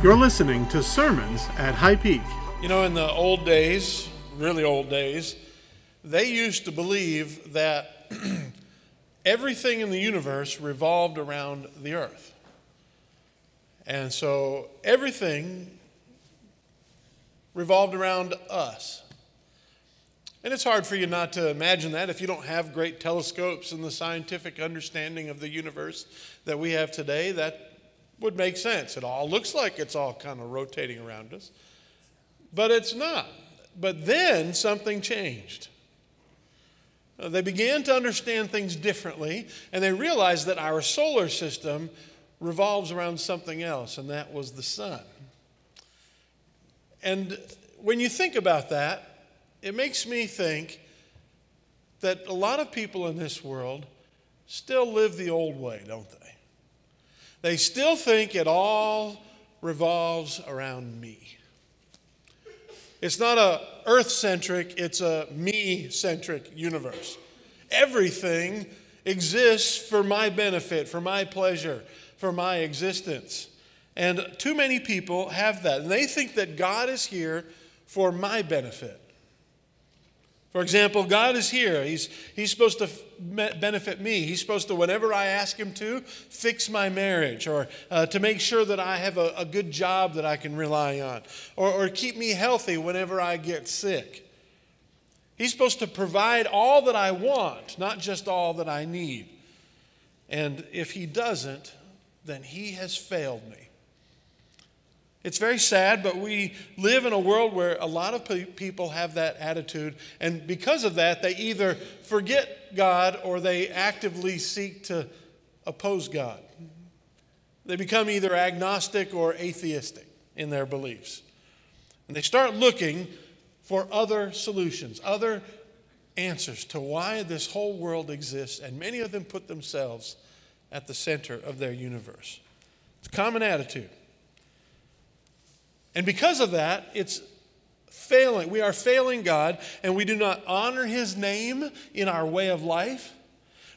You're listening to Sermons at High Peak. You know, in the old days, really old days, they used to believe that everything in the universe revolved around the earth. And so everything revolved around us. And it's hard for you not to imagine that if you don't have great telescopes and the scientific understanding of the universe that we have today. That would make sense. It all looks like it's all kind of rotating around us, but it's not. But then something changed. Uh, they began to understand things differently, and they realized that our solar system revolves around something else, and that was the sun. And when you think about that, it makes me think that a lot of people in this world still live the old way, don't they? They still think it all revolves around me. It's not a earth centric, it's a me centric universe. Everything exists for my benefit, for my pleasure, for my existence. And too many people have that. And they think that God is here for my benefit. For example, God is here. He's, he's supposed to benefit me. He's supposed to, whenever I ask Him to, fix my marriage or uh, to make sure that I have a, a, good job that I can rely on or, or keep me healthy whenever I get sick. He's supposed to provide all that I want, not just all that I need. And if He doesn't, then He has failed me. It's very sad, but we live in a world where a lot of pe- people have that attitude. And because of that, they either forget God or they actively seek to oppose God. They become either agnostic or atheistic in their beliefs. And they start looking for other solutions, other answers to why this whole world exists. And many of them put themselves at the center of their universe. It's a common attitude. And because of that, it's failing. We are failing God, and we do not honor His name in our way of life.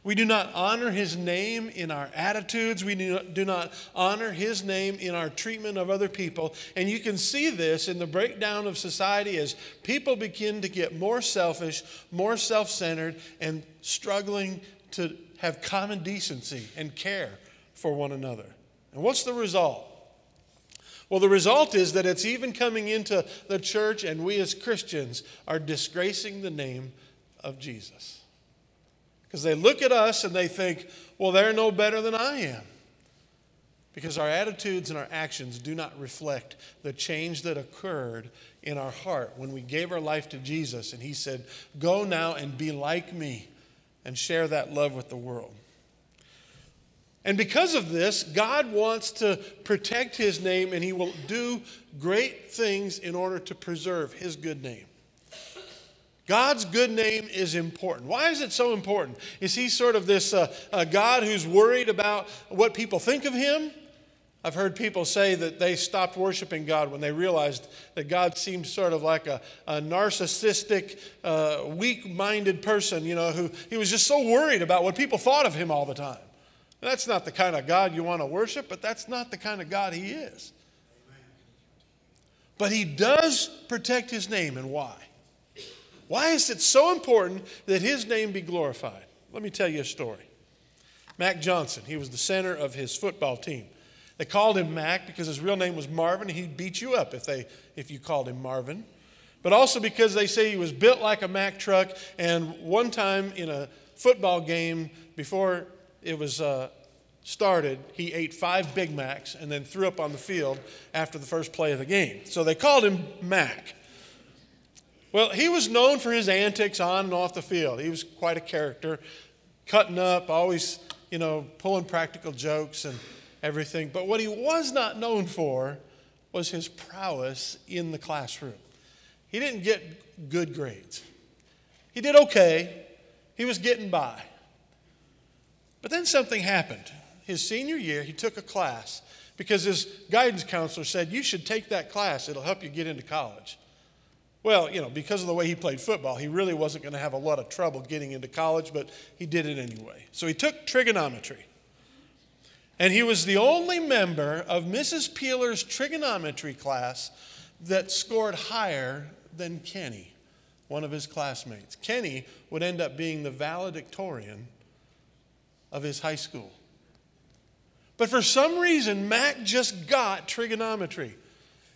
We do not honor His name in our attitudes. We do not honor His name in our treatment of other people. And you can see this in the breakdown of society as people begin to get more selfish, more self centered, and struggling to have common decency and care for one another. And what's the result? Well, the result is that it's even coming into the church, and we as Christians are disgracing the name of Jesus. Because they look at us and they think, well, they're no better than I am. Because our attitudes and our actions do not reflect the change that occurred in our heart when we gave our life to Jesus and He said, Go now and be like me and share that love with the world. And because of this, God wants to protect his name and he will do great things in order to preserve his good name. God's good name is important. Why is it so important? Is he sort of this uh, uh, God who's worried about what people think of him? I've heard people say that they stopped worshiping God when they realized that God seemed sort of like a, a narcissistic, uh, weak minded person, you know, who he was just so worried about what people thought of him all the time. That's not the kind of God you want to worship, but that's not the kind of God He is. But He does protect His name, and why? Why is it so important that His name be glorified? Let me tell you a story. Mac Johnson, he was the center of his football team. They called him Mac because his real name was Marvin. He'd beat you up if, they, if you called him Marvin. But also because they say he was built like a Mack truck. And one time in a football game, before it was uh, started, he ate five Big Macs and then threw up on the field after the first play of the game. So they called him Mac. Well, he was known for his antics on and off the field. He was quite a character, cutting up, always, you know, pulling practical jokes and everything. But what he was not known for was his prowess in the classroom. He didn't get good grades. He did okay. He was getting by. But then something happened. His senior year, he took a class because his guidance counselor said, You should take that class, it'll help you get into college. Well, you know, because of the way he played football, he really wasn't going to have a lot of trouble getting into college, but he did it anyway. So he took trigonometry. And he was the only member of Mrs. Peeler's trigonometry class that scored higher than Kenny, one of his classmates. Kenny would end up being the valedictorian of his high school. But for some reason, Mac just got trigonometry.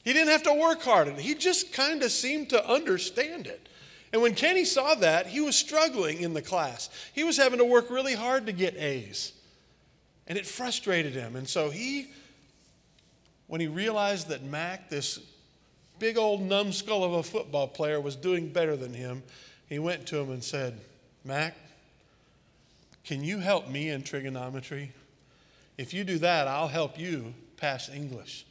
He didn't have to work hard at it, he just kind of seemed to understand it. And when Kenny saw that, he was struggling in the class. He was having to work really hard to get A's. And it frustrated him. And so he, when he realized that Mac, this big old numbskull of a football player, was doing better than him, he went to him and said, Mac, can you help me in trigonometry? If you do that, I'll help you pass English.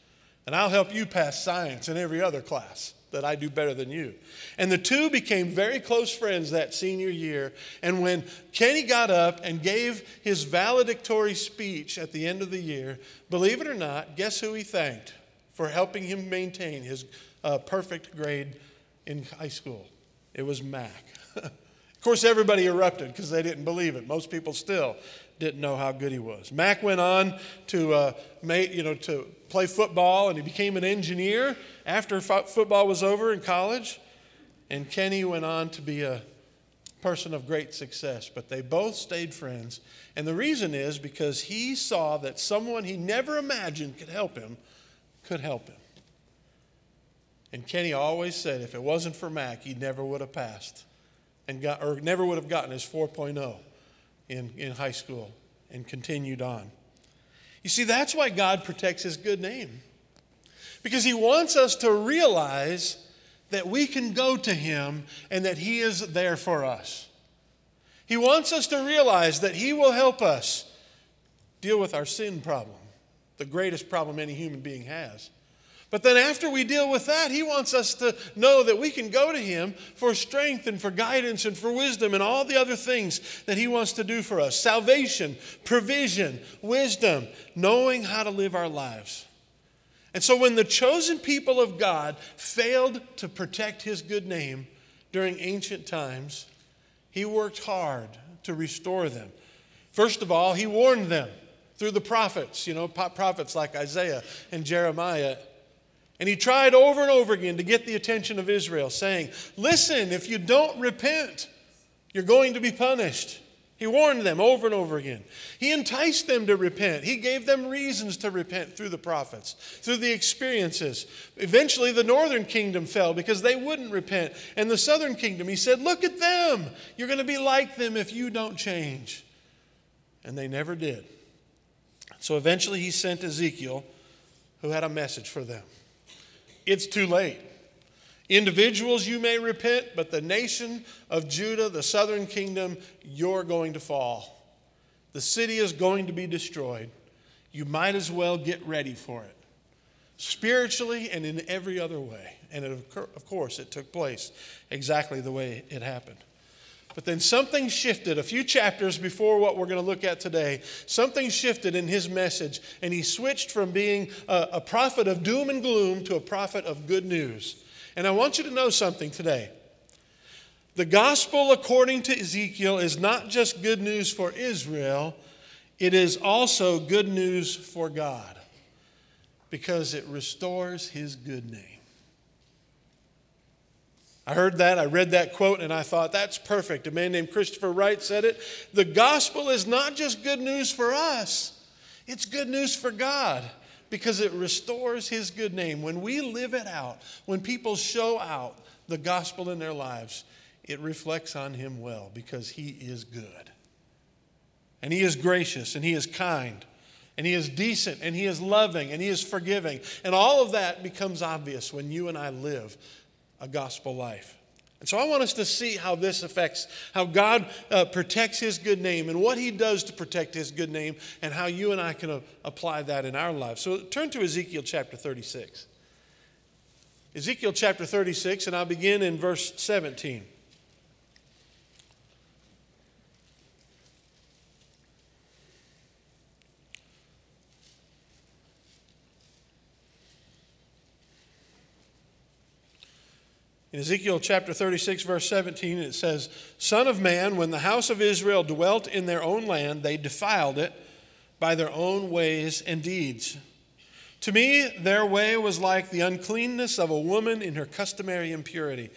And I'll help you pass science and every other class that I do better than you. And the two became very close friends that senior year. And when Kenny got up and gave his valedictory speech at the end of the year, believe it or not, guess who he thanked for helping him maintain his uh, perfect grade in high school? It was Mac. of course, everybody erupted because they didn't believe it. Most people still didn't know how good he was. Mac went on to, uh, you know, to play football and he became an engineer after fo- football was over in college. And Kenny went on to be a person of great success, but they both stayed friends. And the reason is because he saw that someone he never imagined could help him could help him. And Kenny always said if it wasn't for Mac, he never would have passed and got, or never would have gotten his 4.0 in, in high school and continued on. You see, that's why God protects his good name. Because he wants us to realize that we can go to him and that he is there for us. He wants us to realize that he will help us deal with our sin problem, the greatest problem any human being has. But then, after we deal with that, He wants us to know that we can go to Him for strength and for guidance and for wisdom and all the other things that He wants to do for us salvation, provision, wisdom, knowing how to live our lives. And so, when the chosen people of God failed to protect His good name during ancient times, He worked hard to restore them. First of all, He warned them through the prophets, you know, prophets like Isaiah and Jeremiah and he tried over and over again to get the attention of Israel, saying, Listen, if you don't repent, you're going to be punished. He warned them over and over again. He enticed them to repent. He gave them reasons to repent through the prophets, through the experiences. Eventually, the northern kingdom fell because they wouldn't repent. And the southern kingdom, he said, Look at them. You're going to be like them if you don't change. And they never did. So eventually, he sent Ezekiel, who had a message for them it's too late. Individuals, you may repent, but the nation of Judah, the southern kingdom, you're going to fall. The city is going to be destroyed. You might as well get ready for it, spiritually and in every other way. And it, of course, it took place exactly the way it happened. But then something shifted a few chapters before what we're going to look at today. Something shifted in his message, and he switched from being a, a, prophet of doom and gloom to a prophet of good news. And I want you to know something today. The gospel, according to Ezekiel, is not just good news for Israel, it is also good news for God because it restores his good name. I heard that, I read that quote, and I thought, that's perfect. A man named Christopher Wright said it. The gospel is not just good news for us, it's good news for God because it restores his good name. When we live it out, when people show out the gospel in their lives, it reflects on him well because he is good. And he is gracious and he is kind and he is decent and he is loving and he is forgiving. And all of that becomes obvious when you and I live a gospel life. And so I want us to see how this affects how God uh, protects his good name and what he does to protect his good name and how you and I can uh, apply that in our lives. So turn to Ezekiel chapter 36. Ezekiel chapter 36, and I'll begin in verse 17. In Ezekiel chapter 36, verse 17, it says, Son of man, when the house of Israel dwelt in their own land, they defiled it by their own ways and deeds. To me, their way was like the uncleanness of a woman in her customary impurity.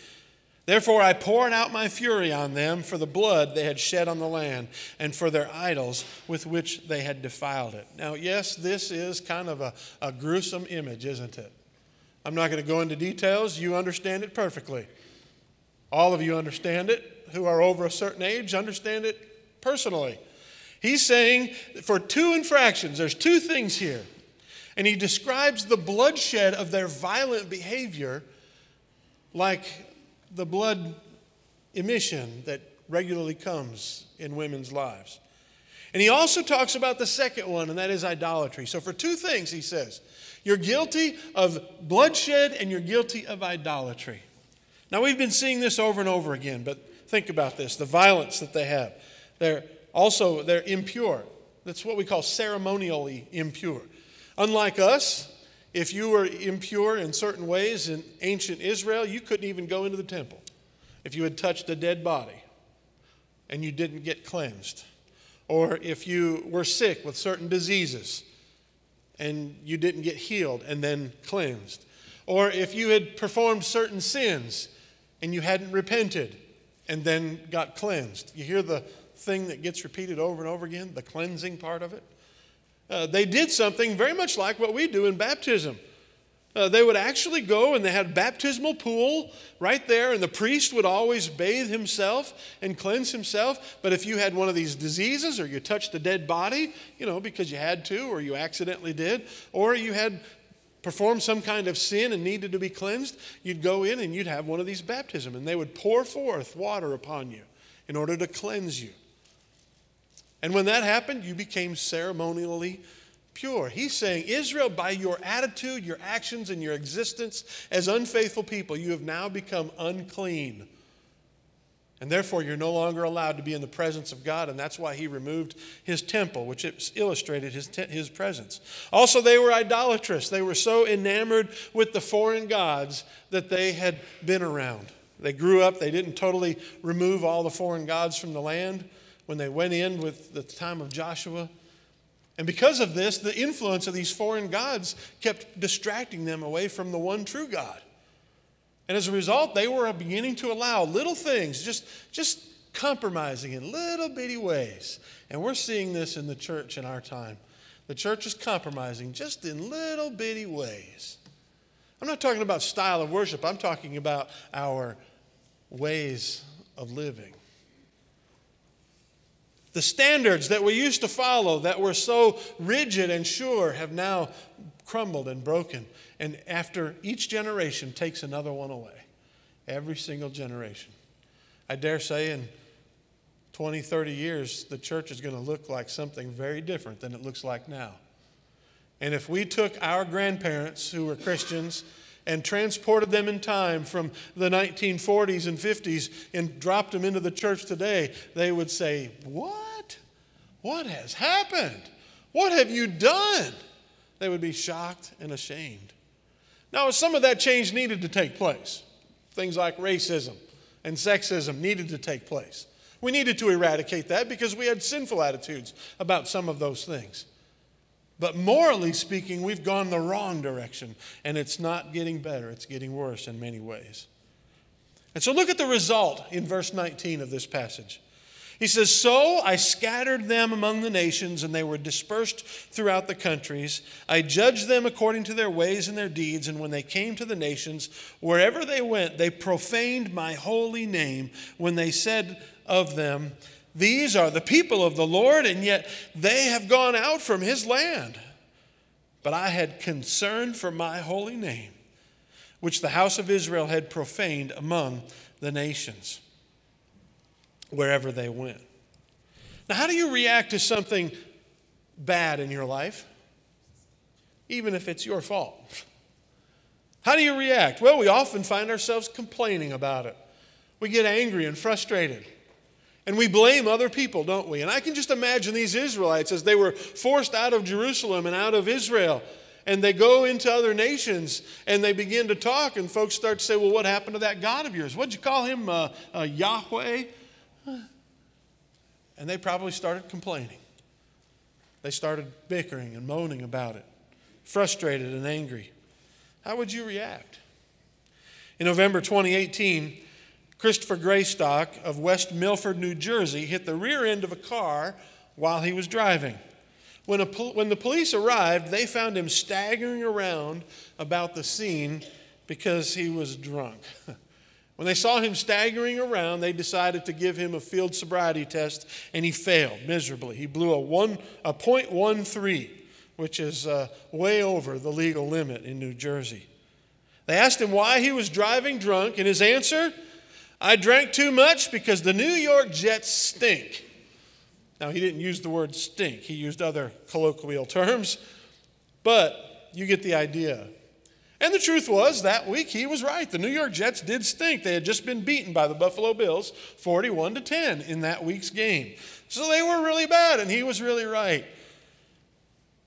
Therefore, I poured out my fury on them for the blood they had shed on the land and for their idols with which they had defiled it. Now, yes, this is kind of a, a gruesome image, isn't it? I'm not going to go into details. You understand it perfectly. All of you understand it who are over a certain age, understand it personally. He's saying for two infractions, there's two things here. And he describes the bloodshed of their violent behavior like the blood emission that regularly comes in women's lives. And he also talks about the second one, and that is idolatry. So, for two things, he says you're guilty of bloodshed and you're guilty of idolatry. Now, we've been seeing this over and over again, but think about this the violence that they have. They're also they're impure. That's what we call ceremonially impure. Unlike us, if you were impure in certain ways in ancient Israel, you couldn't even go into the temple if you had touched a dead body and you didn't get cleansed. Or if you were sick with certain diseases and you didn't get healed and then cleansed. Or if you had performed certain sins and you hadn't repented and then got cleansed. You hear the thing that gets repeated over and over again, the cleansing part of it? Uh, they did something very much like what we do in baptism. Uh, they would actually go and they had a baptismal pool right there, and the priest would always bathe himself and cleanse himself. But if you had one of these diseases, or you touched a dead body, you know, because you had to, or you accidentally did, or you had performed some kind of sin and needed to be cleansed, you'd go in and you'd have one of these baptism, and they would pour forth water upon you in order to cleanse you. And when that happened, you became ceremonially pure. He's saying, Israel, by your attitude, your actions, and your existence as unfaithful people, you have now become unclean. And therefore, you're no longer allowed to be in the presence of God, and that's why he removed his temple, which illustrated his, te- his presence. Also, they were idolatrous. They were so enamored with the foreign gods that they had been around. They grew up, they didn't totally remove all the foreign gods from the land, when they went in with the time of Joshua. And because of this, the influence of these foreign gods kept distracting them away from the one true God. And as a result, they were beginning to allow little things, just, just compromising in little bitty ways. And we're seeing this in the church in our time. The church is compromising just in little bitty ways. I'm not talking about style of worship, I'm talking about our ways of living. The standards that we used to follow that were so rigid and sure have now crumbled and broken. And after each generation takes another one away, every single generation. I dare say in 20, 30 years, the church is going to look like something very different than it looks like now. And if we took our grandparents who were Christians and transported them in time from the 1940s and 50s and dropped them into the church today, they would say, What? What has happened? What have you done? They would be shocked and ashamed. Now, some of that change needed to take place. Things like racism and sexism needed to take place. We needed to eradicate that because we had sinful attitudes about some of those things. But morally speaking, we've gone the wrong direction, and it's not getting better, it's getting worse in many ways. And so look at the result in verse 19 of this passage. He says, So I scattered them among the nations, and they were dispersed throughout the countries. I judged them according to their ways and their deeds, and when they came to the nations, wherever they went, they profaned my holy name when they said of them, these are the people of the Lord, and yet they have gone out from his land. But I had concern for my holy name, which the house of Israel had profaned among the nations, wherever they went. Now, how do you react to something bad in your life, even if it's your fault? How do you react? Well, we often find ourselves complaining about it. We get angry and frustrated. And we blame other people, don't we? And I can just imagine these Israelites as they were forced out of Jerusalem and out of Israel. And they go into other nations and they begin to talk, and folks start to say, Well, what happened to that God of yours? What'd you call him? Uh, uh, Yahweh? And they probably started complaining. They started bickering and moaning about it, frustrated and angry. How would you react? In November 2018, Christopher Greystock of West Milford, New Jersey, hit the rear end of a car while he was driving. When, a, when the police arrived, they found him staggering around about the scene because he was drunk. when they saw him staggering around, they decided to give him a field sobriety test, and he failed miserably. He blew a, one, a .13, which is uh, way over the legal limit in New Jersey. They asked him why he was driving drunk, and his answer I drank too much because the New York Jets stink. Now, he didn't use the word stink, he used other colloquial terms, but you get the idea. And the truth was, that week he was right. The New York Jets did stink. They had just been beaten by the Buffalo Bills 41 to 10 in that week's game. So they were really bad, and he was really right.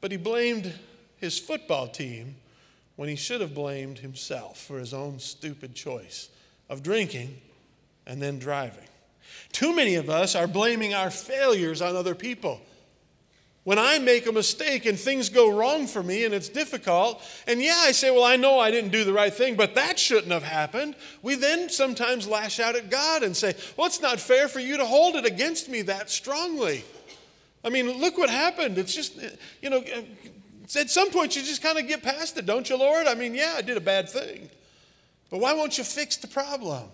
But he blamed his football team when he should have blamed himself for his own stupid choice of drinking and then driving. Too many of us are blaming our failures on other people. When I make a mistake and things go wrong for me and it's difficult, and yeah, I say, Well, I know I didn't do the right thing, but that shouldn't have happened. We then sometimes lash out at God and say, Well, it's not fair for you to hold it against me that strongly. I mean, look what happened. It's just, you know, at some point, you just kind of get past it, don't you, Lord? I mean, yeah, I did a bad thing. But why won't you fix the problem?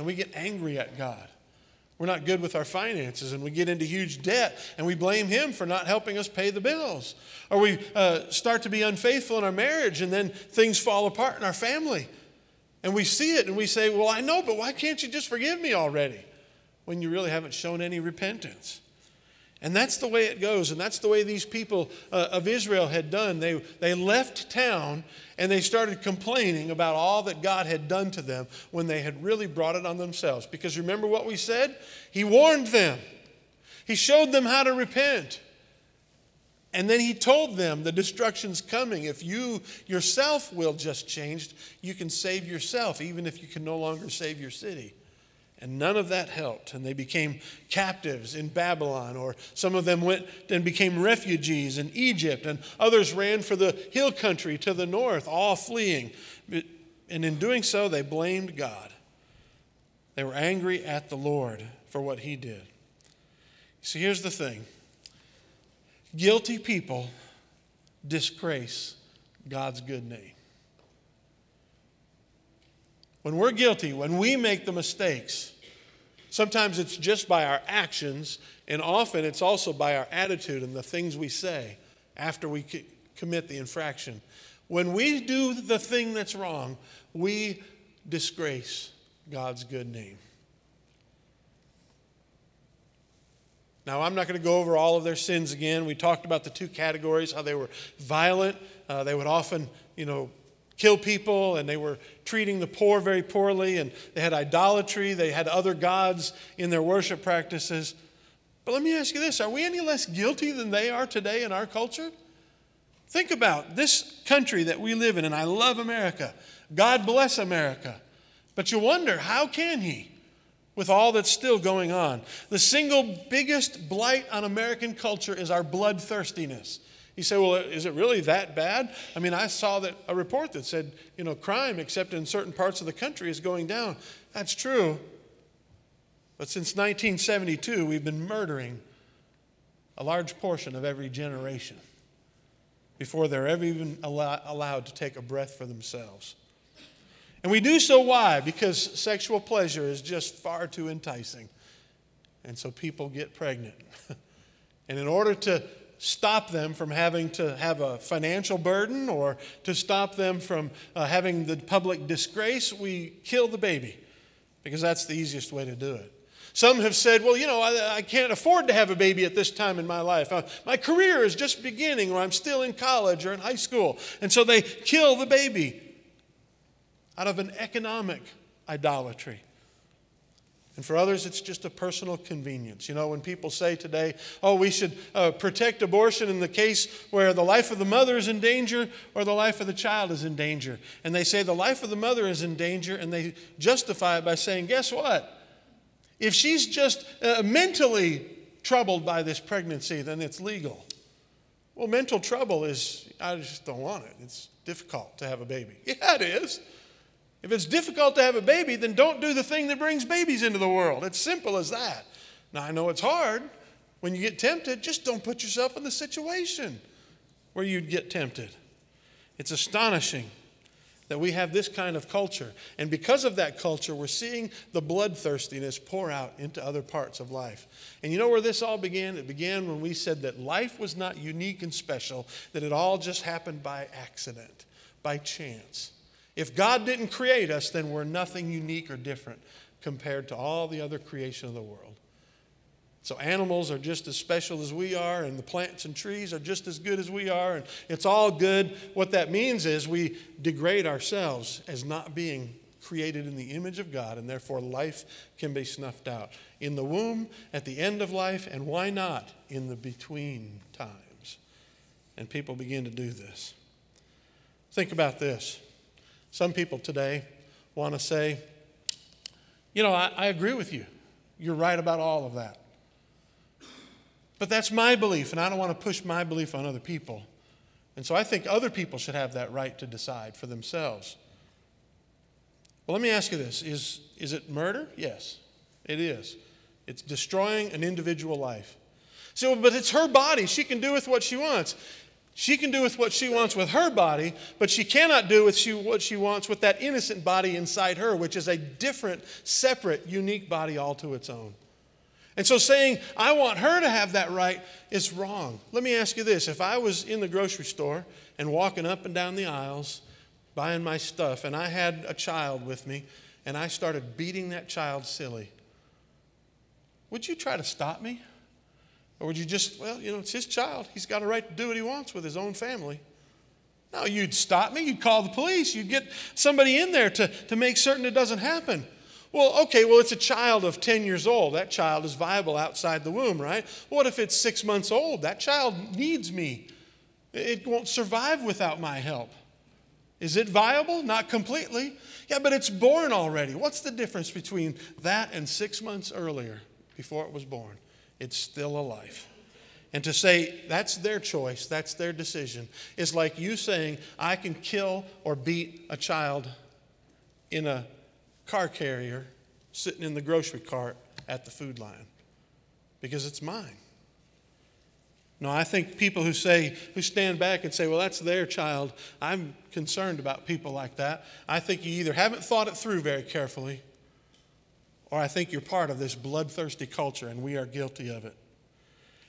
And we get angry at God. We're not good with our finances and we get into huge debt and we blame Him for not helping us pay the bills. Or we uh, start to be unfaithful in our marriage and then things fall apart in our family. And we see it and we say, Well, I know, but why can't you just forgive me already? When you really haven't shown any repentance. And that's the way it goes. And that's the way these people uh, of Israel had done. They, they left town and they started complaining about all that God had done to them when they had really brought it on themselves. Because remember what we said? He warned them, He showed them how to repent. And then he told them the destruction's coming. If you yourself will just change, you can save yourself, even if you can no longer save your city. And none of that helped. And they became captives in Babylon, or some of them went and became refugees in Egypt, and others ran for the hill country to the north, all fleeing. And in doing so, they blamed God. They were angry at the Lord for what he did. So here's the thing guilty people disgrace God's good name. When we're guilty, when we make the mistakes, sometimes it's just by our actions, and often it's also by our attitude and the things we say after we commit the infraction. When we do the thing that's wrong, we disgrace God's good name. Now, I'm not going to go over all of their sins again. We talked about the two categories, how they were violent. Uh, they would often, you know, kill people and they were treating the poor very poorly and they had idolatry, they had other gods in their worship practices. But let me ask you this are we any less guilty than they are today in our culture? Think about this country that we live in, and I love America. God bless America. But you wonder, how can He with all that's still going on? The single biggest blight on American culture is our bloodthirstiness. You say, well, is it really that bad? I mean, I saw that a report that said, you know, crime, except in certain parts of the country, is going down. That's true. But since 1972, we've been murdering a large portion of every generation before they're ever even allow- allowed to take a breath for themselves. And we do so why? Because sexual pleasure is just far too enticing. And so people get pregnant. and in order to stop them from having to have a financial burden or to stop them from uh, having the public disgrace, we kill the baby because that's the easiest way to do it. Some have said, well, you know, I, I can't afford to have a baby at this time in my life. Uh, my career is just beginning, or I'm still in college or in high school. And so they kill the baby out of an economic idolatry. And for others, it's just a personal convenience. You know, when people say today, oh, we should uh, protect abortion in the case where the life of the mother is in danger or the life of the child is in danger. And they say the life of the mother is in danger, and they justify it by saying, guess what? If she's just uh, mentally troubled by this pregnancy, then it's legal. Well, mental trouble is, I just don't want it. It's difficult to have a baby. Yeah, it is. If it's difficult to have a baby, then don't do the thing that brings babies into the world. It's simple as that. Now, I know it's hard. When you get tempted, just don't put yourself in the situation where you'd get tempted. It's astonishing that we have this kind of culture. And because of that culture, we're seeing the bloodthirstiness pour out into other parts of life. And you know where this all began? It began when we said that life was not unique and special, that it all just happened by accident, by chance. If God didn't create us, then we're nothing unique or different compared to all the other creation of the world. So animals are just as special as we are, and the plants and trees are just as good as we are, and it's all good. What that means is we degrade ourselves as not being created in the image of God, and therefore life can be snuffed out. In the womb, at the end of life, and why not in the between times? And people begin to do this. Think about this. Some people today want to say, you know, I, I agree with you. You're right about all of that. But that's my belief, and I don't want to push my belief on other people. And so I think other people should have that right to decide for themselves. Well, let me ask you this is, is it murder? Yes, it is. It's destroying an individual life. So, but it's her body. She can do with what she wants. She can do with what she wants with her body, but she cannot do with she, what she wants with that innocent body inside her, which is a different, separate, unique body all to its own. And so saying, I want her to have that right is wrong. Let me ask you this if I was in the grocery store and walking up and down the aisles buying my stuff, and I had a child with me, and I started beating that child silly, would you try to stop me? Or would you just, well, you know, it's his child. He's got a right to do what he wants with his own family. No, you'd stop me. You'd call the police. You'd get somebody in there to, to make certain it doesn't happen. Well, okay, well, it's a child of 10 years old. That child is viable outside the womb, right? What if it's six months old? That child needs me. It won't survive without my help. Is it viable? Not completely. Yeah, but it's born already. What's the difference between that and six months earlier before it was born? It's still alive. And to say that's their choice, that's their decision, is like you saying, I can kill or beat a child in a car carrier sitting in the grocery cart at the food line because it's mine. No, I think people who say, who stand back and say, well, that's their child, I'm concerned about people like that. I think you either haven't thought it through very carefully or I think you're part of this bloodthirsty culture and we are guilty of it.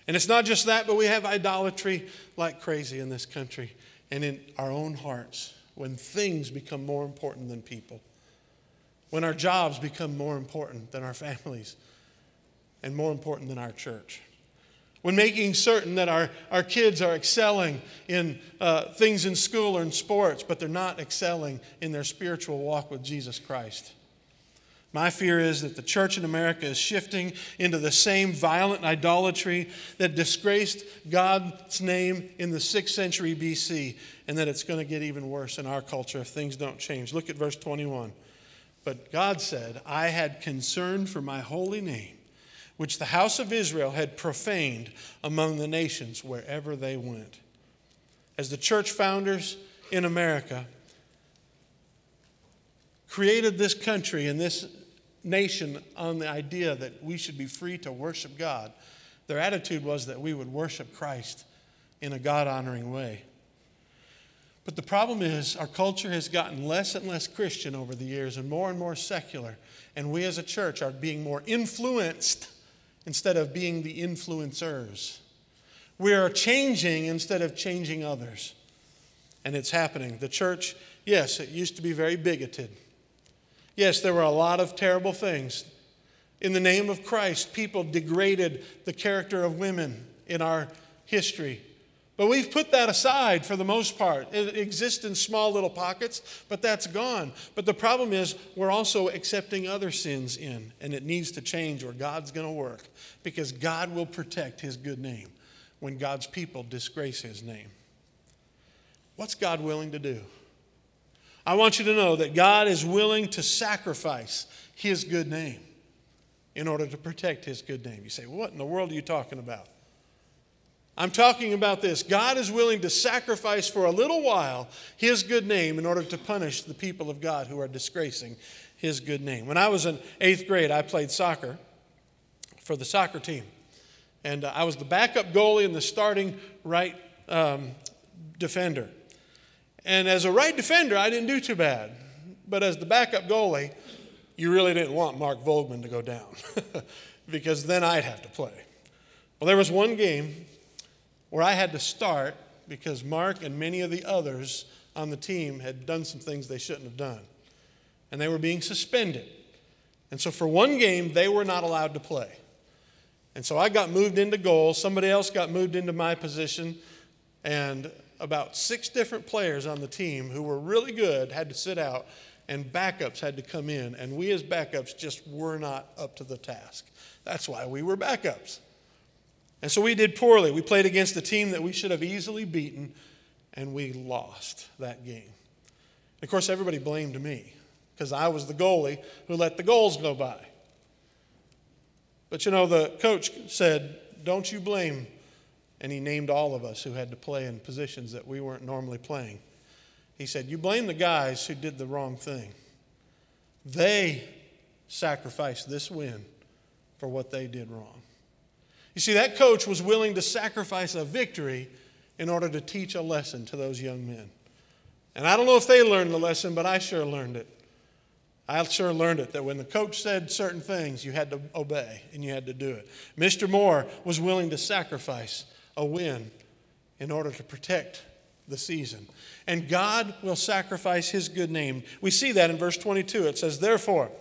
And it's not just that, but we have idolatry like crazy in this country and in our own hearts when things become more important than people, when our jobs become more important than our families and more important than our church. When making certain that our, our kids are excelling in uh, things in school or in sports, but they're not excelling in their spiritual walk with Jesus Christ. My fear is that the church in America is shifting into the same violent idolatry that disgraced God's name in the 6th century BC, and that it's going to get even worse in our culture if things don't change. Look at verse 21. But God said, I had concern for my holy name, which the house of Israel had profaned among the nations wherever they went. As the church founders in America, created this country and this nation on the idea that we should be free to worship God. Their attitude was that we would worship Christ in a God honoring way. But the problem is, our culture has gotten less and less Christian over the years and more and more secular. And we as a church are being more influenced instead of being the influencers. We are changing instead of changing others. And it's happening. The church, yes, it used to be very bigoted. Yes, there were a lot of terrible things. In the name of Christ, people degraded the character of women in our history. But we've put that aside for the most part. It exists in small little pockets, but that's gone. But the problem is, we're also accepting other sins in, and it needs to change or God's going to work because God will protect his good name when God's people disgrace his name. What's God willing to do? I want you to know that God is willing to sacrifice his good name in order to protect his good name. You say, What in the world are you talking about? I'm talking about this. God is willing to sacrifice for a little while his good name in order to punish the people of God who are disgracing his good name. When I was in eighth grade, I played soccer for the soccer team. And uh, I was the backup goalie and the starting right um, defender. And as a right defender, I didn't do too bad. But as the backup goalie, you really didn't want Mark Volgman to go down because then I'd have to play. Well, there was one game where I had to start because Mark and many of the others on the team had done some things they shouldn't have done. And they were being suspended. And so for one game, they were not allowed to play. And so I got moved into goal. Somebody else got moved into my position. And about six different players on the team who were really good had to sit out, and backups had to come in. And we, as backups, just were not up to the task. That's why we were backups. And so we did poorly. We played against a team that we should have easily beaten, and we lost that game. Of course, everybody blamed me because I was the goalie who let the goals go by. But you know, the coach said, Don't you blame. And he named all of us who had to play in positions that we weren't normally playing. He said, You blame the guys who did the wrong thing. They sacrificed this win for what they did wrong. You see, that coach was willing to sacrifice a victory in order to teach a lesson to those young men. And I don't know if they learned the lesson, but I sure learned it. I sure learned it that when the coach said certain things, you had to obey and you had to do it. Mr. Moore was willing to sacrifice a win in order to protect the season. And God will sacrifice his good name. We see that in verse 22. It says, Therefore,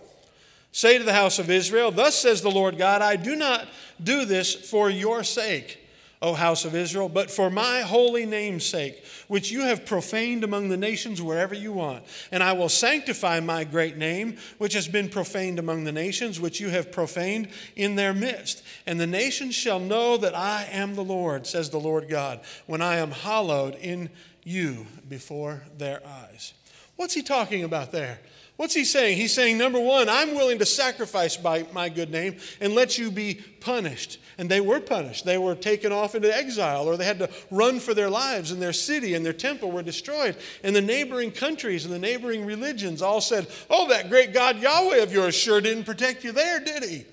say to the house of Israel, Thus says the Lord God, I do not do this for your sake O house of Israel, but for my holy name's sake, which you have profaned among the nations wherever you want. And I will sanctify my great name, which has been profaned among the nations, which you have profaned in their midst. And the nations shall know that I am the Lord, says the Lord God, when I am hallowed in you before their eyes. What's he talking about there? What's he saying? He's saying, number one, I'm willing to sacrifice by my good name and let you be punished. And they were punished. They were taken off into exile, or they had to run for their lives, and their city and their temple were destroyed. And the neighboring countries and the neighboring religions all said, Oh, that great God Yahweh of yours sure didn't protect you there, did he?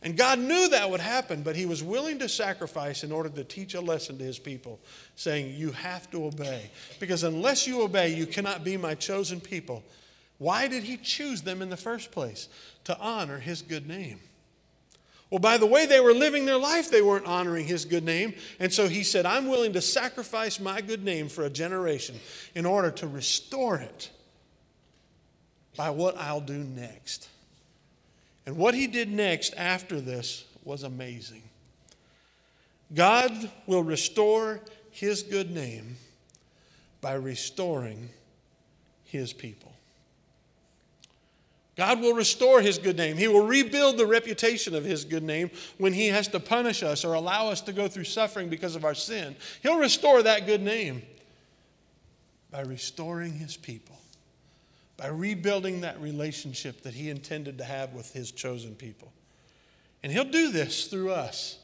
And God knew that would happen, but He was willing to sacrifice in order to teach a lesson to His people, saying, You have to obey. Because unless you obey, you cannot be my chosen people why did he choose them in the first place? To honor his good name. Well, by the way they were living their life, they weren't honoring his good name. And so he said, I'm willing to sacrifice my good name for a generation in order to restore it by what I'll do next. And what he did next after this was amazing. God will restore his good name by restoring his people. God will restore his good name. He will rebuild the reputation of his good name when he has to punish us or allow us to go through suffering because of our sin. He'll restore that good name by restoring his people, by rebuilding that relationship that he intended to have with his chosen people. And he'll do this through us.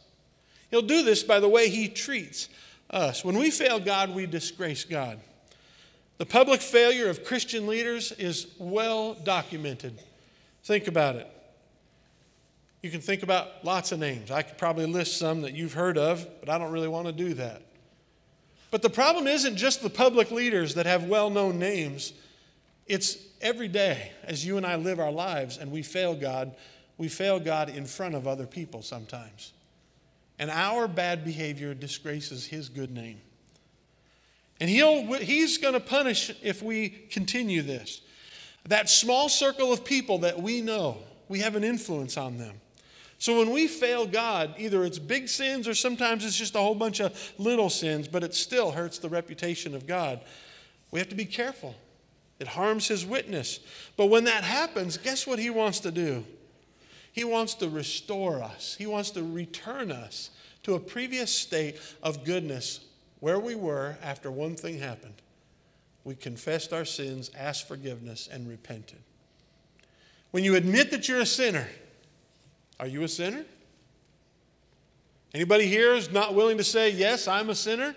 He'll do this by the way he treats us. When we fail God, we disgrace God. The public failure of Christian leaders is well documented. Think about it. You can think about lots of names. I could probably list some that you've heard of, but I don't really want to do that. But the problem isn't just the public leaders that have well known names, it's every day as you and I live our lives and we fail God, we fail God in front of other people sometimes. And our bad behavior disgraces His good name. And he'll, he's going to punish if we continue this. That small circle of people that we know, we have an influence on them. So when we fail God, either it's big sins or sometimes it's just a whole bunch of little sins, but it still hurts the reputation of God. We have to be careful. It harms his witness. But when that happens, guess what he wants to do? He wants to restore us, he wants to return us to a previous state of goodness where we were after one thing happened. We confessed our sins, asked forgiveness, and repented. When you admit that you're a sinner, are you a sinner? Anybody here is not willing to say, Yes, I'm a sinner?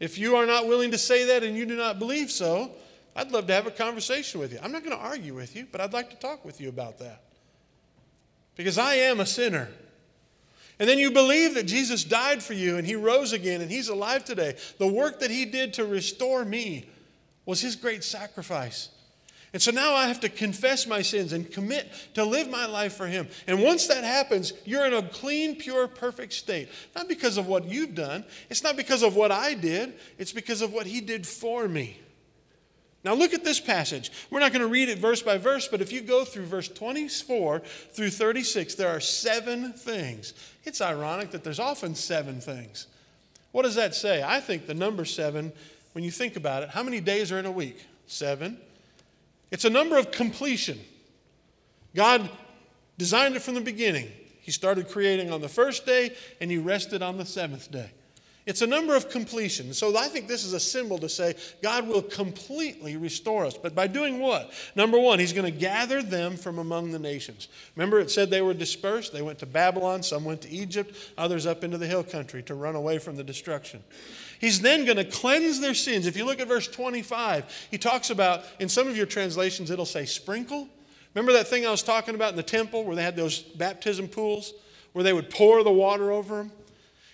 If you are not willing to say that and you do not believe so, I'd love to have a conversation with you. I'm not going to argue with you, but I'd like to talk with you about that. Because I am a sinner. And then you believe that Jesus died for you and he rose again and he's alive today. The work that he did to restore me was his great sacrifice. And so now I have to confess my sins and commit to live my life for Him. And once that happens, you're in a clean, pure, perfect state. Not because of what you've done, it's not because of what I did, it's because of what He did for me. Now look at this passage. We're not going to read it verse by verse, but if you go through verse 24 through 36, there are seven things. It's ironic that there's often seven things. What does that say? I think the number seven, when you think about it, how many days are in a week? Seven. It's a number of completion. God designed it from the beginning. He started creating on the first day and he rested on the seventh day. It's a number of completion. So I think this is a symbol to say God will completely restore us. But by doing what? Number one, He's going to gather them from among the nations. Remember, it said they were dispersed. They went to Babylon, some went to Egypt, others up into the hill country to run away from the destruction. He's then going to cleanse their sins. If you look at verse 25, he talks about, in some of your translations, it'll say sprinkle. Remember that thing I was talking about in the temple where they had those baptism pools where they would pour the water over them?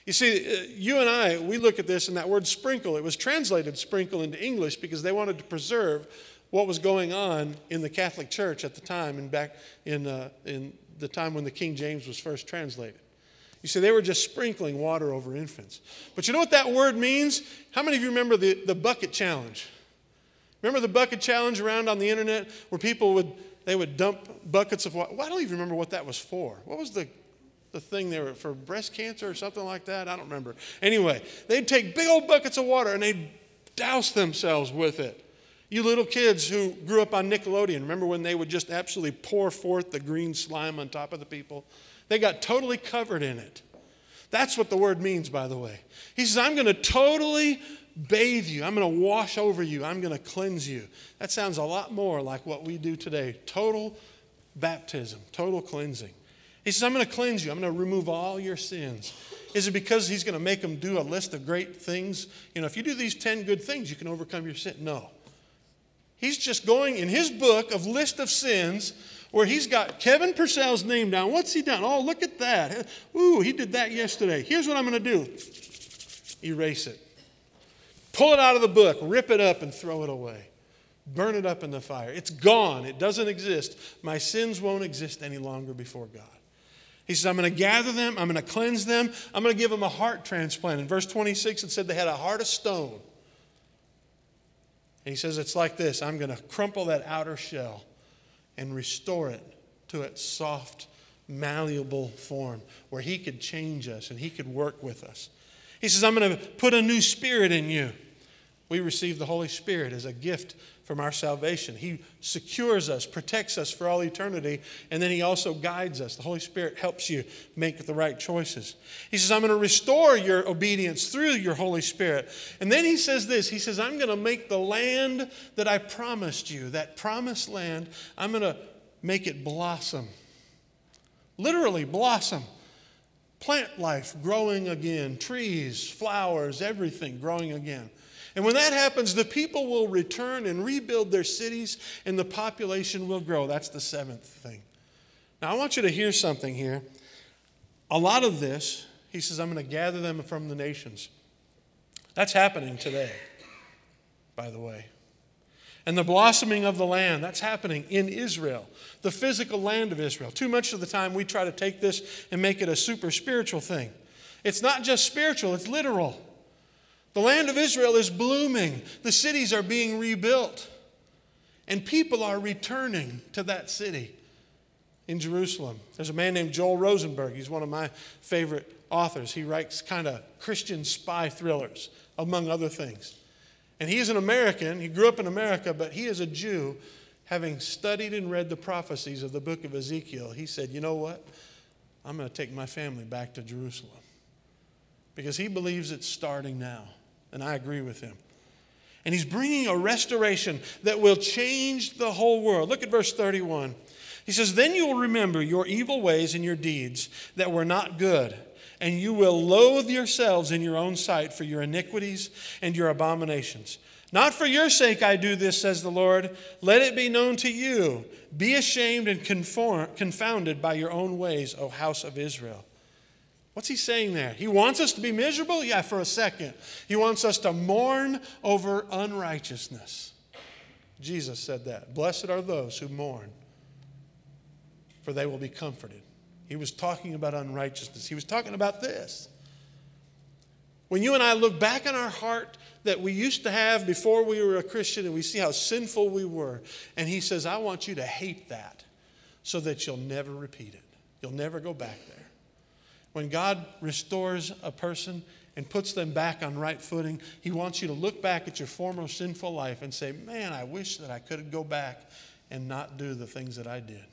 You see, uh, you and I, we look at this and that word sprinkle, it was translated sprinkle into English because they wanted to preserve what was going on in the Catholic Church at the time and back in, uh, in the time when the King James was first translated. You see, they were just sprinkling water over infants. But you know what that word means? How many of you remember the, the bucket challenge? Remember the bucket challenge around on the internet where people would they would dump buckets of water? Well, I don't even remember what that was for. What was the the thing they were for breast cancer or something like that? I don't remember. Anyway, they'd take big old buckets of water and they'd douse themselves with it. You little kids who grew up on Nickelodeon, remember when they would just absolutely pour forth the green slime on top of the people? They got totally covered in it. That's what the word means, by the way. He says, I'm going to totally bathe you. I'm going to wash over you. I'm going to cleanse you. That sounds a lot more like what we do today total baptism, total cleansing. He says, I'm going to cleanse you. I'm going to remove all your sins. Is it because he's going to make them do a list of great things? You know, if you do these 10 good things, you can overcome your sin. No. He's just going in his book of list of sins where he's got Kevin Purcell's name down. What's he done? Oh, look at that. Ooh, he did that yesterday. Here's what I'm going to do erase it. Pull it out of the book, rip it up, and throw it away. Burn it up in the fire. It's gone. It doesn't exist. My sins won't exist any longer before God. He says, I'm going to gather them, I'm going to cleanse them, I'm going to give them a heart transplant. In verse 26, it said they had a heart of stone. And he says, It's like this I'm going to crumple that outer shell and restore it to its soft, malleable form where He could change us and He could work with us. He says, I'm going to put a new spirit in you. We receive the Holy Spirit as a gift from our salvation. He secures us, protects us for all eternity, and then He also guides us. The Holy Spirit helps you make the right choices. He says, I'm going to restore your obedience through your Holy Spirit. And then He says this He says, I'm going to make the land that I promised you, that promised land, I'm going to make it blossom. Literally, blossom. Plant life growing again, trees, flowers, everything growing again. And when that happens, the people will return and rebuild their cities, and the population will grow. That's the seventh thing. Now, I want you to hear something here. A lot of this, he says, I'm going to gather them from the nations. That's happening today, by the way. And the blossoming of the land, that's happening in Israel, the physical land of Israel. Too much of the time we try to take this and make it a super spiritual thing. It's not just spiritual, it's literal. The land of Israel is blooming, the cities are being rebuilt, and people are returning to that city in Jerusalem. There's a man named Joel Rosenberg. He's one of my favorite authors. He writes kind of Christian spy thrillers, among other things. And he is an American. He grew up in America, but he is a Jew. Having studied and read the prophecies of the book of Ezekiel, he said, You know what? I'm going to take my family back to Jerusalem because he believes it's starting now. And I agree with him. And he's bringing a restoration that will change the whole world. Look at verse 31. He says, Then you will remember your evil ways and your deeds that were not good, and you will loathe yourselves in your own sight for your iniquities and your abominations. Not for your sake I do this, says the Lord. Let it be known to you. Be ashamed and conform, confounded by your own ways, O house of Israel. What's he saying there? He wants us to be miserable? Yeah, for a second. He wants us to mourn over unrighteousness. Jesus said that. Blessed are those who mourn, for they will be comforted. He was talking about unrighteousness. He was talking about this. When you and I look back in our heart that we used to have before we were a Christian and we see how sinful we were, and He says, I want you to hate that so that you'll never repeat it. You'll never go back there. When God restores a person and puts them back on right footing, He wants you to look back at your former sinful life and say, Man, I wish that I could go back and not do the things that I did.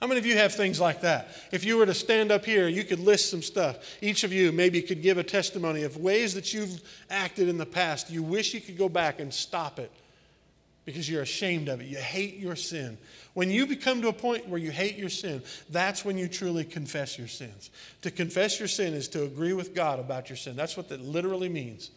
How many of you have things like that? If you were to stand up here, you could list some stuff. Each of you maybe could give a testimony of ways that you've acted in the past. You wish you could go back and stop it because you're ashamed of it. You hate your sin. When you become to a point where you hate your sin, that's when you truly confess your sins. To confess your sin is to agree with God about your sin. That's what that literally means.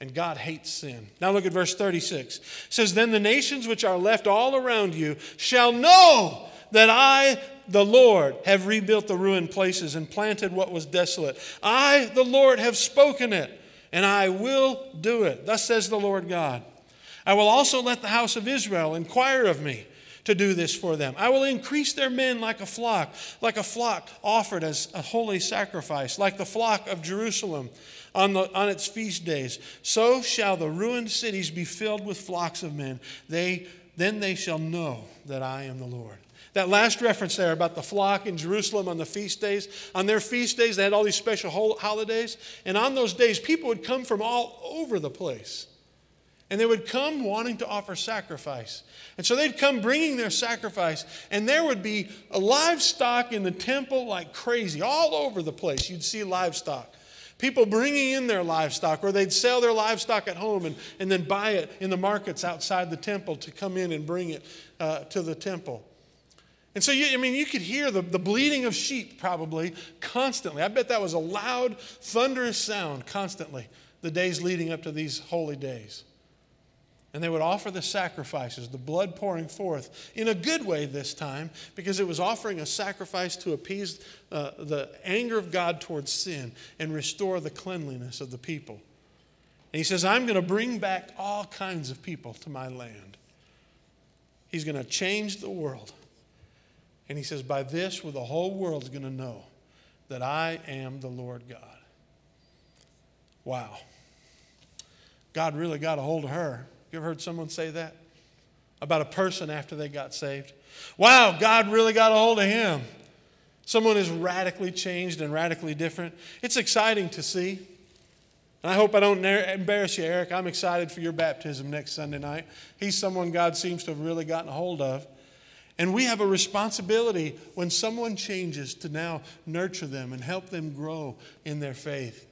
And God hates sin. Now look at verse 36. It says, Then the nations which are left all around you shall know that I, the Lord, have rebuilt the ruined places and planted what was desolate. I, the Lord, have spoken it, and I will do it. Thus says the Lord God. I will also let the house of Israel inquire of me to do this for them. I will increase their men like a flock, like a flock offered as a holy sacrifice, like the flock of Jerusalem on, the, on its feast days. So shall the ruined cities be filled with flocks of men. They, then they shall know that I am the Lord. That last reference there about the flock in Jerusalem on the feast days, on their feast days, they had all these special holidays. And on those days, people would come from all over the place. And they would come wanting to offer sacrifice. And so they'd come bringing their sacrifice, and there would be livestock in the temple like crazy, all over the place. You'd see livestock. People bringing in their livestock, or they'd sell their livestock at home and, and then buy it in the markets outside the temple to come in and bring it uh, to the temple. And so, you, I mean, you could hear the, the bleating of sheep probably constantly. I bet that was a loud, thunderous sound constantly the days leading up to these holy days. And they would offer the sacrifices, the blood pouring forth in a good way this time, because it was offering a sacrifice to appease uh, the anger of God towards sin and restore the cleanliness of the people. And he says, I'm going to bring back all kinds of people to my land. He's going to change the world. And he says, By this will the whole world's going to know that I am the Lord God. Wow. God really got a hold of her. You ever heard someone say that? About a person after they got saved? Wow, God really got a hold of him. Someone is radically changed and radically different. It's exciting to see. And I hope I don't embarrass you, Eric. I'm excited for your baptism next Sunday night. He's someone God seems to have really gotten a hold of. And we have a responsibility when someone changes to now nurture them and help them grow in their faith.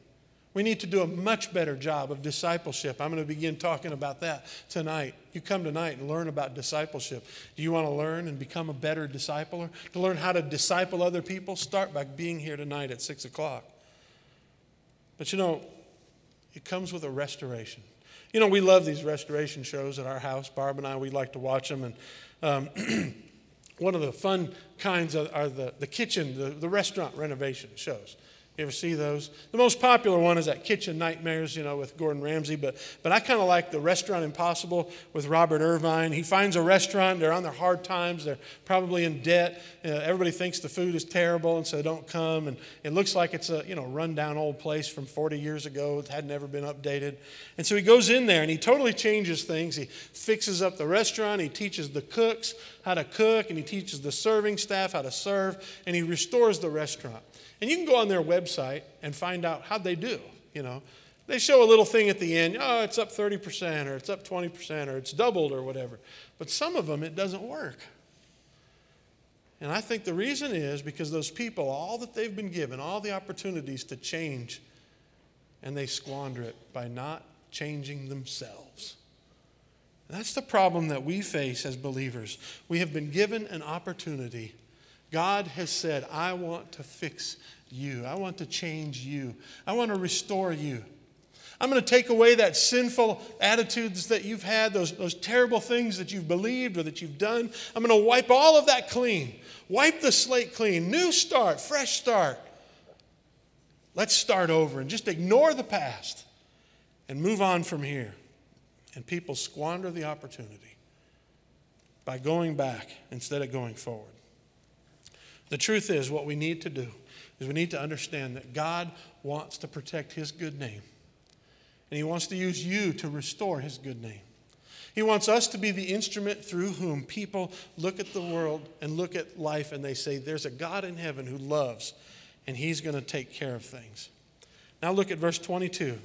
We need to do a much better job of discipleship. I'm going to begin talking about that tonight. You come tonight and learn about discipleship. Do you want to learn and become a better discipler? To learn how to disciple other people? Start by being here tonight at 6 o'clock. But you know, it comes with a restoration. You know, we love these restoration shows at our house. Barb and I, we like to watch them. And um, one of the fun kinds are the, the kitchen, the, the restaurant renovation shows. You ever see those? The most popular one is that Kitchen Nightmares, you know, with Gordon Ramsay. But, but I kind of like the Restaurant Impossible with Robert Irvine. He finds a restaurant, they're on their hard times, they're probably in debt. Uh, everybody thinks the food is terrible, and so don't come. And it looks like it's a, you know, rundown old place from 40 years ago. It had never been updated. And so he goes in there and he totally changes things. He fixes up the restaurant, he teaches the cooks how to cook, and he teaches the serving staff how to serve, and he restores the restaurant. And you can go on their website and find out how they do, you know. They show a little thing at the end, oh, it's up 30% or it's up 20% or it's doubled or whatever. But some of them, it doesn't work. And I think the reason is because those people, all that they've been given, all the opportunities to change, and they squander it by not changing themselves. That's the problem that we face as believers. We have been given an opportunity God has said, I want to fix you. I want to change you. I want to restore you. I'm going to take away that sinful attitudes that you've had, those, those terrible things that you've believed or that you've done. I'm going to wipe all of that clean. Wipe the slate clean. New start, fresh start. Let's start over and just ignore the past and move on from here. And people squander the opportunity by going back instead of going forward. The truth is, what we need to do is we need to understand that God wants to protect His good name. And He wants to use you to restore His good name. He wants us to be the instrument through whom people look at the world and look at life and they say, There's a God in heaven who loves, and He's going to take care of things. Now look at verse 22.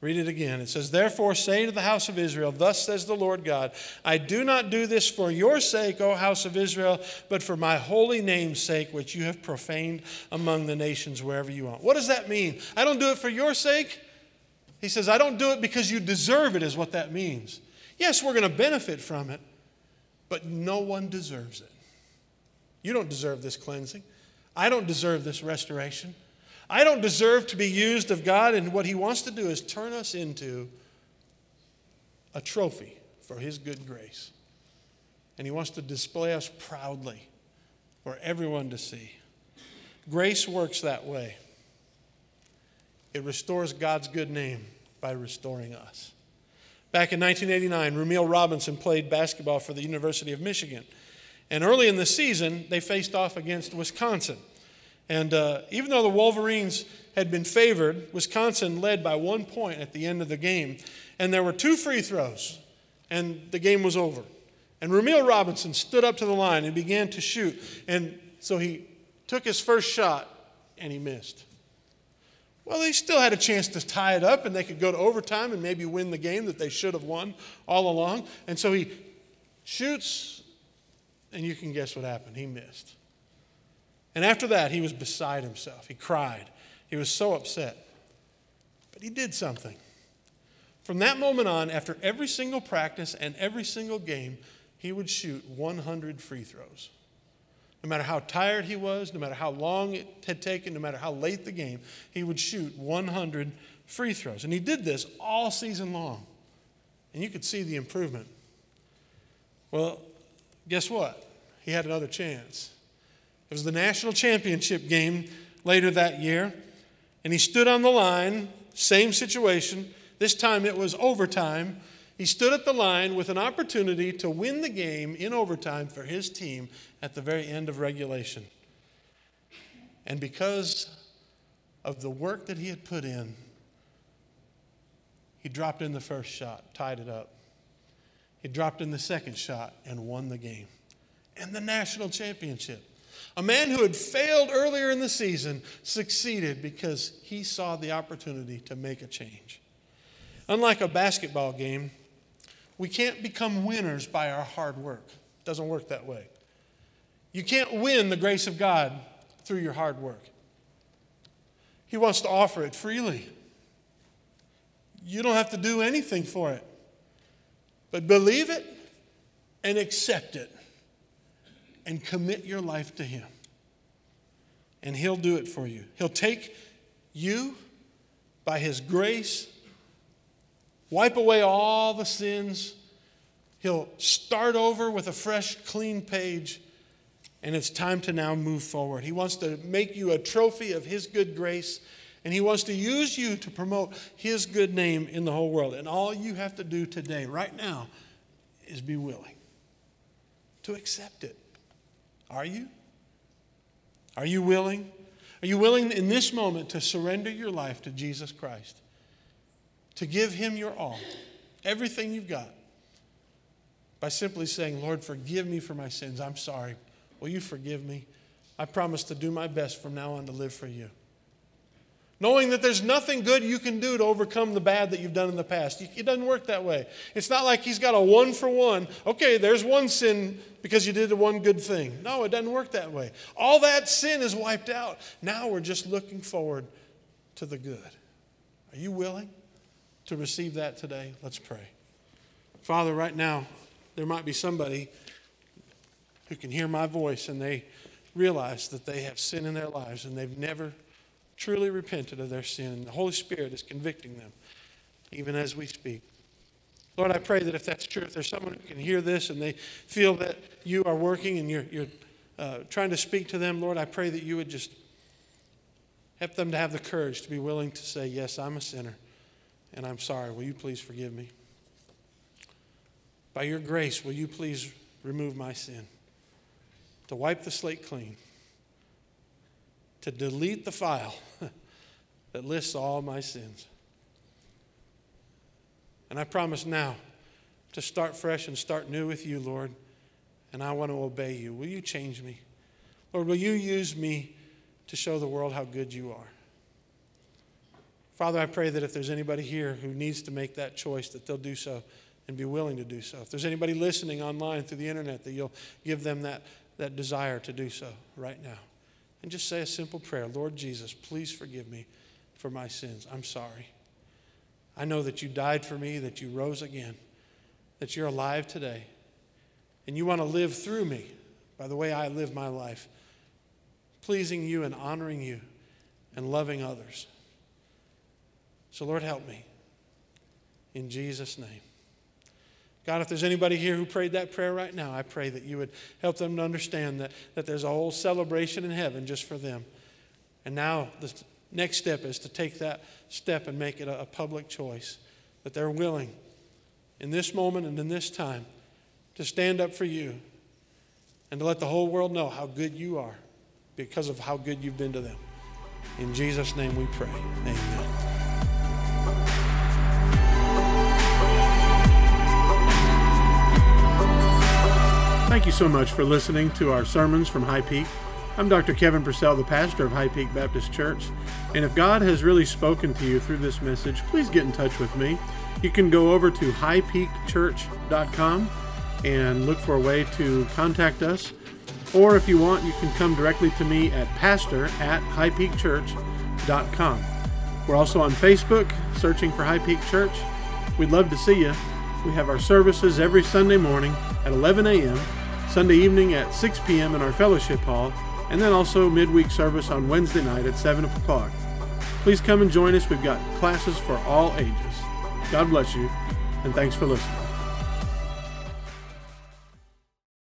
Read it again. It says, Therefore say to the house of Israel, Thus says the Lord God, I do not do this for your sake, O house of Israel, but for my holy name's sake, which you have profaned among the nations wherever you are. What does that mean? I don't do it for your sake. He says, I don't do it because you deserve it, is what that means. Yes, we're going to benefit from it, but no one deserves it. You don't deserve this cleansing. I don't deserve this restoration. I don't deserve to be used of God, and what He wants to do is turn us into a trophy for His good grace. And He wants to display us proudly for everyone to see. Grace works that way. It restores God's good name by restoring us. Back in 1989, Rumeal Robinson played basketball for the University of Michigan. And early in the season, they faced off against Wisconsin. And uh, even though the Wolverines had been favored, Wisconsin led by one point at the end of the game. And there were two free throws, and the game was over. And Rumeal Robinson stood up to the line and began to shoot. And so he took his first shot, and he missed. Well, they still had a chance to tie it up, and they could go to overtime and maybe win the game that they should have won all along. And so he shoots, and you can guess what happened. He missed. And after that, he was beside himself. He cried. He was so upset. But he did something. From that moment on, after every single practice and every single game, he would shoot 100 free throws. No matter how tired he was, no matter how long it had taken, no matter how late the game, he would shoot 100 free throws. And he did this all season long. And you could see the improvement. Well, guess what? He had another chance. It was the national championship game later that year, and he stood on the line, same situation. This time it was overtime. He stood at the line with an opportunity to win the game in overtime for his team at the very end of regulation. And because of the work that he had put in, he dropped in the first shot, tied it up. He dropped in the second shot and won the game and the national championship. A man who had failed earlier in the season succeeded because he saw the opportunity to make a change. Unlike a basketball game, we can't become winners by our hard work. It doesn't work that way. You can't win the grace of God through your hard work. He wants to offer it freely. You don't have to do anything for it. But believe it and accept it and commit your life to Him. And He'll do it for you. He'll take you by His grace, wipe away all the sins. He'll start over with a fresh, clean page, and it's time to now move forward. He wants to make you a trophy of His good grace, and He wants to use you to promote His good name in the whole world. And all you have to do today, right now, is be willing to accept it. Are you? Are you willing? Are you willing in this moment to surrender your life to Jesus Christ? To give Him your all, everything you've got, by simply saying, Lord, forgive me for my sins. I'm sorry. Will you forgive me? I promise to do my best from now on to live for you knowing that there's nothing good you can do to overcome the bad that you've done in the past. It doesn't work that way. It's not like he's got a one for one. Okay, there's one sin because you did the one good thing. No, it doesn't work that way. All that sin is wiped out. Now we're just looking forward to the good. Are you willing to receive that today? Let's pray. Father, right now, there might be somebody who can hear my voice and they realize that they have sin in their lives and they've never truly repented of their sin. The Holy Spirit is convicting them, even as we speak. Lord, I pray that if that's true, if there's someone who can hear this and they feel that you are working and you're, you're uh, trying to speak to them, Lord, I pray that you would just help them to have the courage to be willing to say, Yes, I'm a sinner and I'm sorry. Will you please forgive me? By your grace, will you please remove my sin? To wipe the slate clean, to delete the file that lists all my sins. And I promise now to start fresh and start new with you, Lord. And I want to obey you. Will you change me? Lord, will you use me to show the world how good you are? Father, I pray that if there's anybody here who needs to make that choice, that they'll do so and be willing to do so. If there's anybody listening online through the internet, that you'll give them that, that desire to do so right now. And just say a simple prayer Lord Jesus, please forgive me for my sins. I'm sorry. I know that you died for me, that you rose again, that you're alive today, and you want to live through me by the way I live my life, pleasing you and honoring you and loving others. So, Lord, help me. In Jesus' name. God, if there's anybody here who prayed that prayer right now, I pray that you would help them to understand that, that there's a whole celebration in heaven just for them. And now the next step is to take that step and make it a, a public choice. That they're willing in this moment and in this time to stand up for you and to let the whole world know how good you are because of how good you've been to them. In Jesus' name we pray. Amen. Thank you so much for listening to our sermons from High Peak. I'm Dr. Kevin Purcell, the pastor of High Peak Baptist Church. And if God has really spoken to you through this message, please get in touch with me. You can go over to highpeakchurch.com and look for a way to contact us. Or if you want, you can come directly to me at pastor at highpeakchurch.com. We're also on Facebook, searching for High Peak Church. We'd love to see you. We have our services every Sunday morning at 11 a.m Sunday evening at 6 p.m. in our fellowship hall, and then also midweek service on Wednesday night at 7 o'clock. Please come and join us. We've got classes for all ages. God bless you, and thanks for listening.